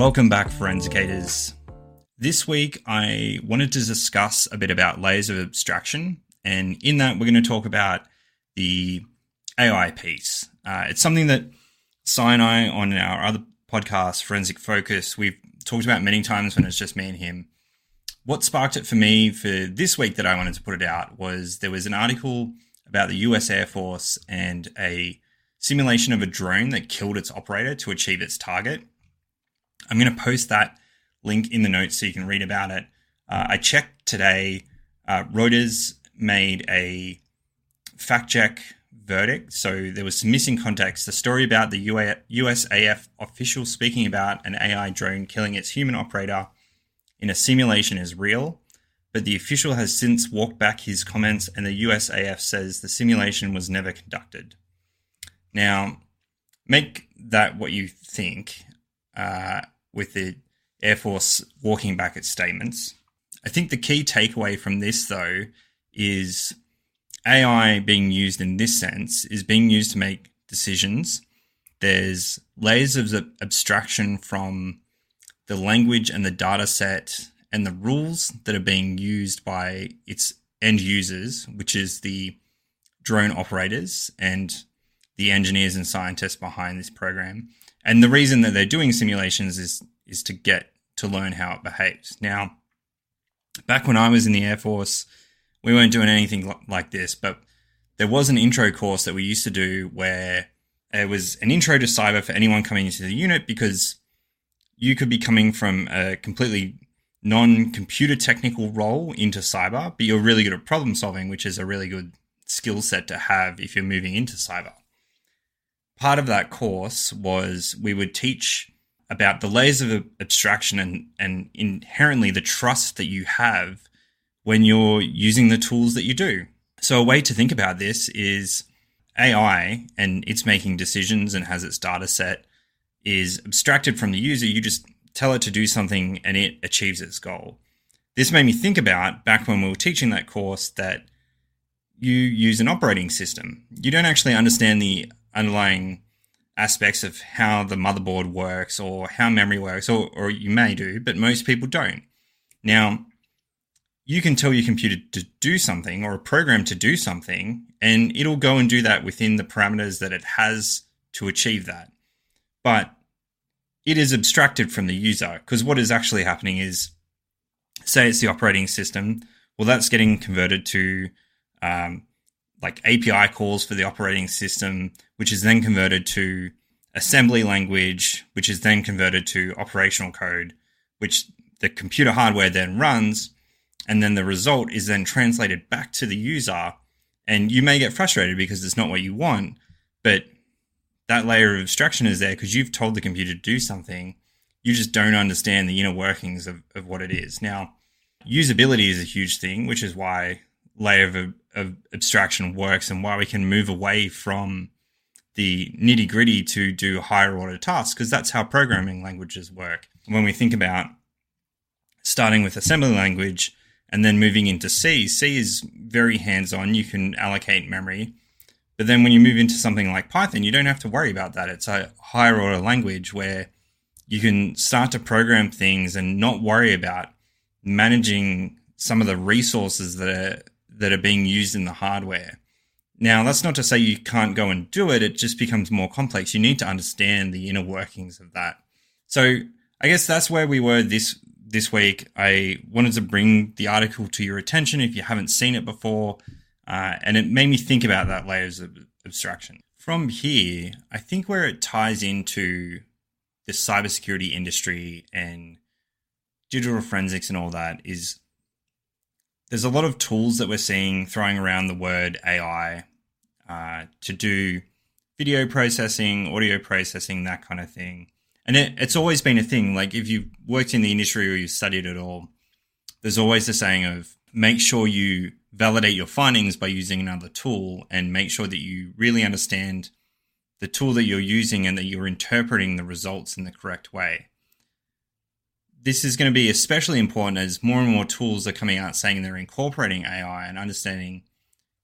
Welcome back, Forensicators. This week, I wanted to discuss a bit about layers of abstraction, and in that, we're going to talk about the AI piece. Uh, it's something that Si and I, on our other podcast, Forensic Focus, we've talked about many times when it's just me and him. What sparked it for me for this week that I wanted to put it out was there was an article about the US Air Force and a simulation of a drone that killed its operator to achieve its target. I'm going to post that link in the notes so you can read about it. Uh, I checked today, uh, Reuters made a fact check verdict. So there was some missing context. The story about the USAF official speaking about an AI drone killing its human operator in a simulation is real, but the official has since walked back his comments and the USAF says the simulation was never conducted. Now, make that what you think uh, with the Air Force walking back its statements. I think the key takeaway from this, though, is AI being used in this sense is being used to make decisions. There's layers of abstraction from the language and the data set and the rules that are being used by its end users, which is the drone operators and the engineers and scientists behind this program. And the reason that they're doing simulations is is to get to learn how it behaves. Now, back when I was in the Air Force, we weren't doing anything like this, but there was an intro course that we used to do where it was an intro to cyber for anyone coming into the unit because you could be coming from a completely non computer technical role into cyber, but you're really good at problem solving, which is a really good skill set to have if you're moving into cyber part of that course was we would teach about the layers of abstraction and, and inherently the trust that you have when you're using the tools that you do. So, a way to think about this is AI and it's making decisions and has its data set is abstracted from the user. You just tell it to do something and it achieves its goal. This made me think about back when we were teaching that course that you use an operating system. You don't actually understand the underlying aspects of how the motherboard works or how memory works, or, or you may do, but most people don't. Now, you can tell your computer to do something or a program to do something, and it'll go and do that within the parameters that it has to achieve that. But it is abstracted from the user because what is actually happening is, say, it's the operating system. Well, that's getting converted to um, like API calls for the operating system, which is then converted to assembly language, which is then converted to operational code, which the computer hardware then runs. And then the result is then translated back to the user. And you may get frustrated because it's not what you want, but that layer of abstraction is there because you've told the computer to do something. You just don't understand the inner workings of, of what it is. Now, usability is a huge thing, which is why layer of, of abstraction works and why we can move away from the nitty gritty to do higher order tasks because that's how programming languages work. When we think about starting with assembly language and then moving into C, C is very hands on. You can allocate memory. But then when you move into something like Python, you don't have to worry about that. It's a higher order language where you can start to program things and not worry about managing some of the resources that are that are being used in the hardware. Now, that's not to say you can't go and do it. It just becomes more complex. You need to understand the inner workings of that. So, I guess that's where we were this this week. I wanted to bring the article to your attention if you haven't seen it before, uh, and it made me think about that layers of abstraction. From here, I think where it ties into the cybersecurity industry and digital forensics and all that is there's a lot of tools that we're seeing throwing around the word AI uh, to do video processing, audio processing, that kind of thing. And it, it's always been a thing. Like if you've worked in the industry or you've studied it all, there's always the saying of make sure you validate your findings by using another tool and make sure that you really understand the tool that you're using and that you're interpreting the results in the correct way this is going to be especially important as more and more tools are coming out saying they're incorporating AI and understanding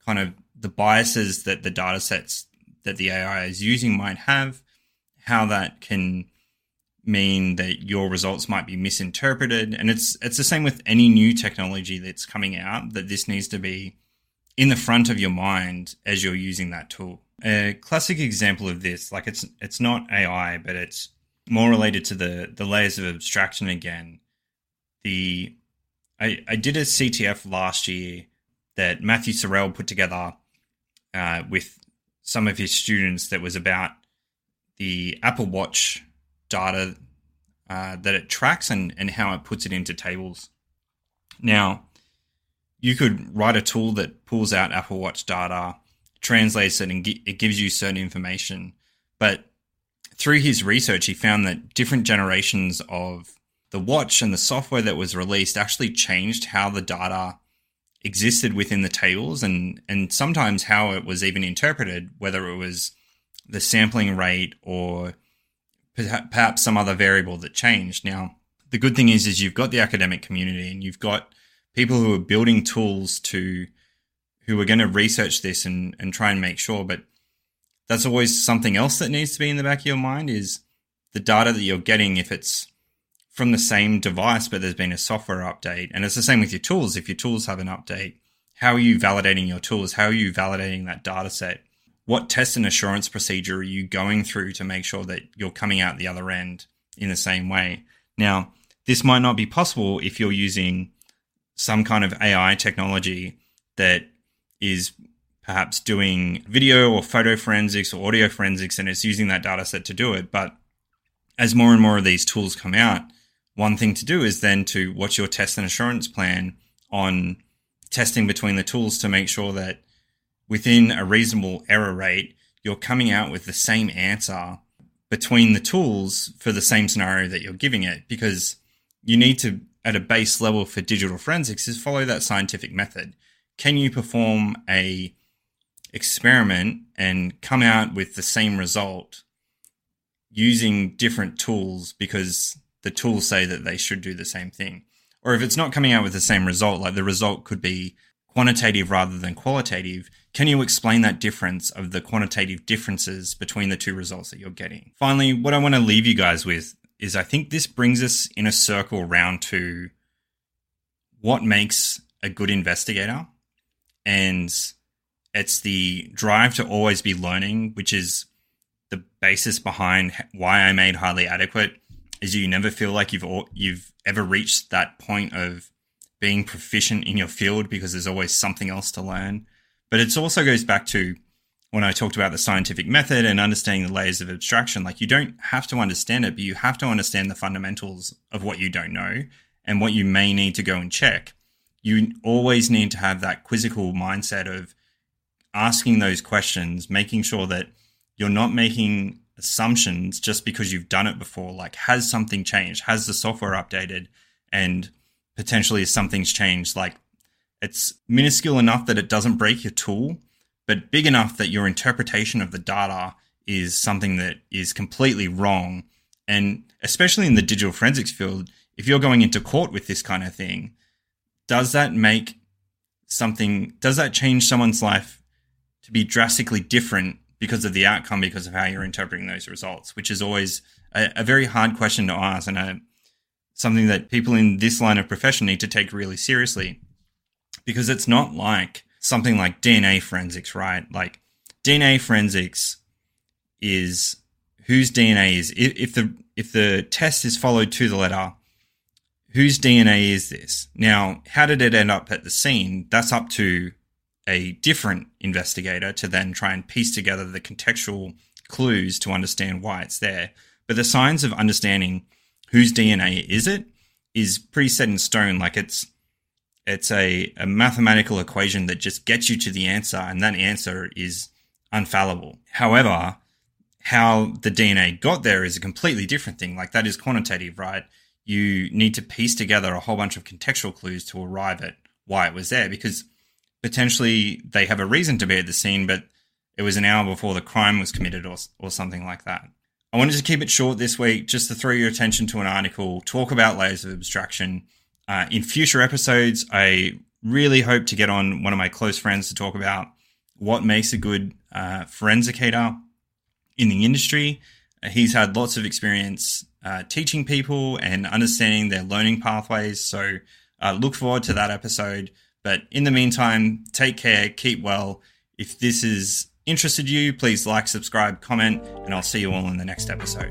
kind of the biases that the data sets that the AI is using might have, how that can mean that your results might be misinterpreted. And it's it's the same with any new technology that's coming out, that this needs to be in the front of your mind as you're using that tool. A classic example of this, like it's it's not AI, but it's more related to the the layers of abstraction again. The I, I did a CTF last year that Matthew Sorell put together uh, with some of his students that was about the Apple Watch data uh, that it tracks and, and how it puts it into tables. Now, you could write a tool that pulls out Apple Watch data, translates it, and gi- it gives you certain information. But through his research, he found that different generations of the watch and the software that was released actually changed how the data existed within the tables and and sometimes how it was even interpreted whether it was the sampling rate or perhaps some other variable that changed. Now the good thing is is you've got the academic community and you've got people who are building tools to who are going to research this and and try and make sure but that's always something else that needs to be in the back of your mind is the data that you're getting if it's from the same device, but there's been a software update. And it's the same with your tools. If your tools have an update, how are you validating your tools? How are you validating that data set? What test and assurance procedure are you going through to make sure that you're coming out the other end in the same way? Now, this might not be possible if you're using some kind of AI technology that is perhaps doing video or photo forensics or audio forensics and it's using that data set to do it. But as more and more of these tools come out, one thing to do is then to watch your test and assurance plan on testing between the tools to make sure that within a reasonable error rate, you're coming out with the same answer between the tools for the same scenario that you're giving it because you need to at a base level for digital forensics is follow that scientific method can you perform a experiment and come out with the same result using different tools because the tools say that they should do the same thing. Or if it's not coming out with the same result, like the result could be quantitative rather than qualitative, can you explain that difference of the quantitative differences between the two results that you're getting? Finally, what I want to leave you guys with is I think this brings us in a circle round to what makes a good investigator. And it's the drive to always be learning, which is the basis behind why I made Hardly Adequate is you never feel like you've you've ever reached that point of being proficient in your field because there's always something else to learn. But it also goes back to when I talked about the scientific method and understanding the layers of abstraction. Like you don't have to understand it, but you have to understand the fundamentals of what you don't know and what you may need to go and check. You always need to have that quizzical mindset of asking those questions, making sure that you're not making assumptions just because you've done it before. Like, has something changed? Has the software updated? And potentially something's changed. Like, it's minuscule enough that it doesn't break your tool, but big enough that your interpretation of the data is something that is completely wrong. And especially in the digital forensics field, if you're going into court with this kind of thing, does that make something, does that change someone's life to be drastically different because of the outcome, because of how you're interpreting those results, which is always a, a very hard question to ask and a, something that people in this line of profession need to take really seriously because it's not like something like DNA forensics, right? Like DNA forensics is whose DNA is if the if the test is followed to the letter, whose DNA is this? Now, how did it end up at the scene? That's up to a different investigator to then try and piece together the contextual clues to understand why it's there. But the science of understanding whose DNA is it is pretty set in stone. Like it's it's a, a mathematical equation that just gets you to the answer, and that answer is unfallible. However, how the DNA got there is a completely different thing. Like that is quantitative, right? You need to piece together a whole bunch of contextual clues to arrive at why it was there because potentially they have a reason to be at the scene, but it was an hour before the crime was committed or, or something like that. I wanted to keep it short this week just to throw your attention to an article, talk about layers of abstraction. Uh, in future episodes, I really hope to get on one of my close friends to talk about what makes a good uh, forensicator in the industry. Uh, he's had lots of experience uh, teaching people and understanding their learning pathways. So uh, look forward to that episode. But in the meantime, take care, keep well. If this has interested you, please like, subscribe, comment, and I'll see you all in the next episode.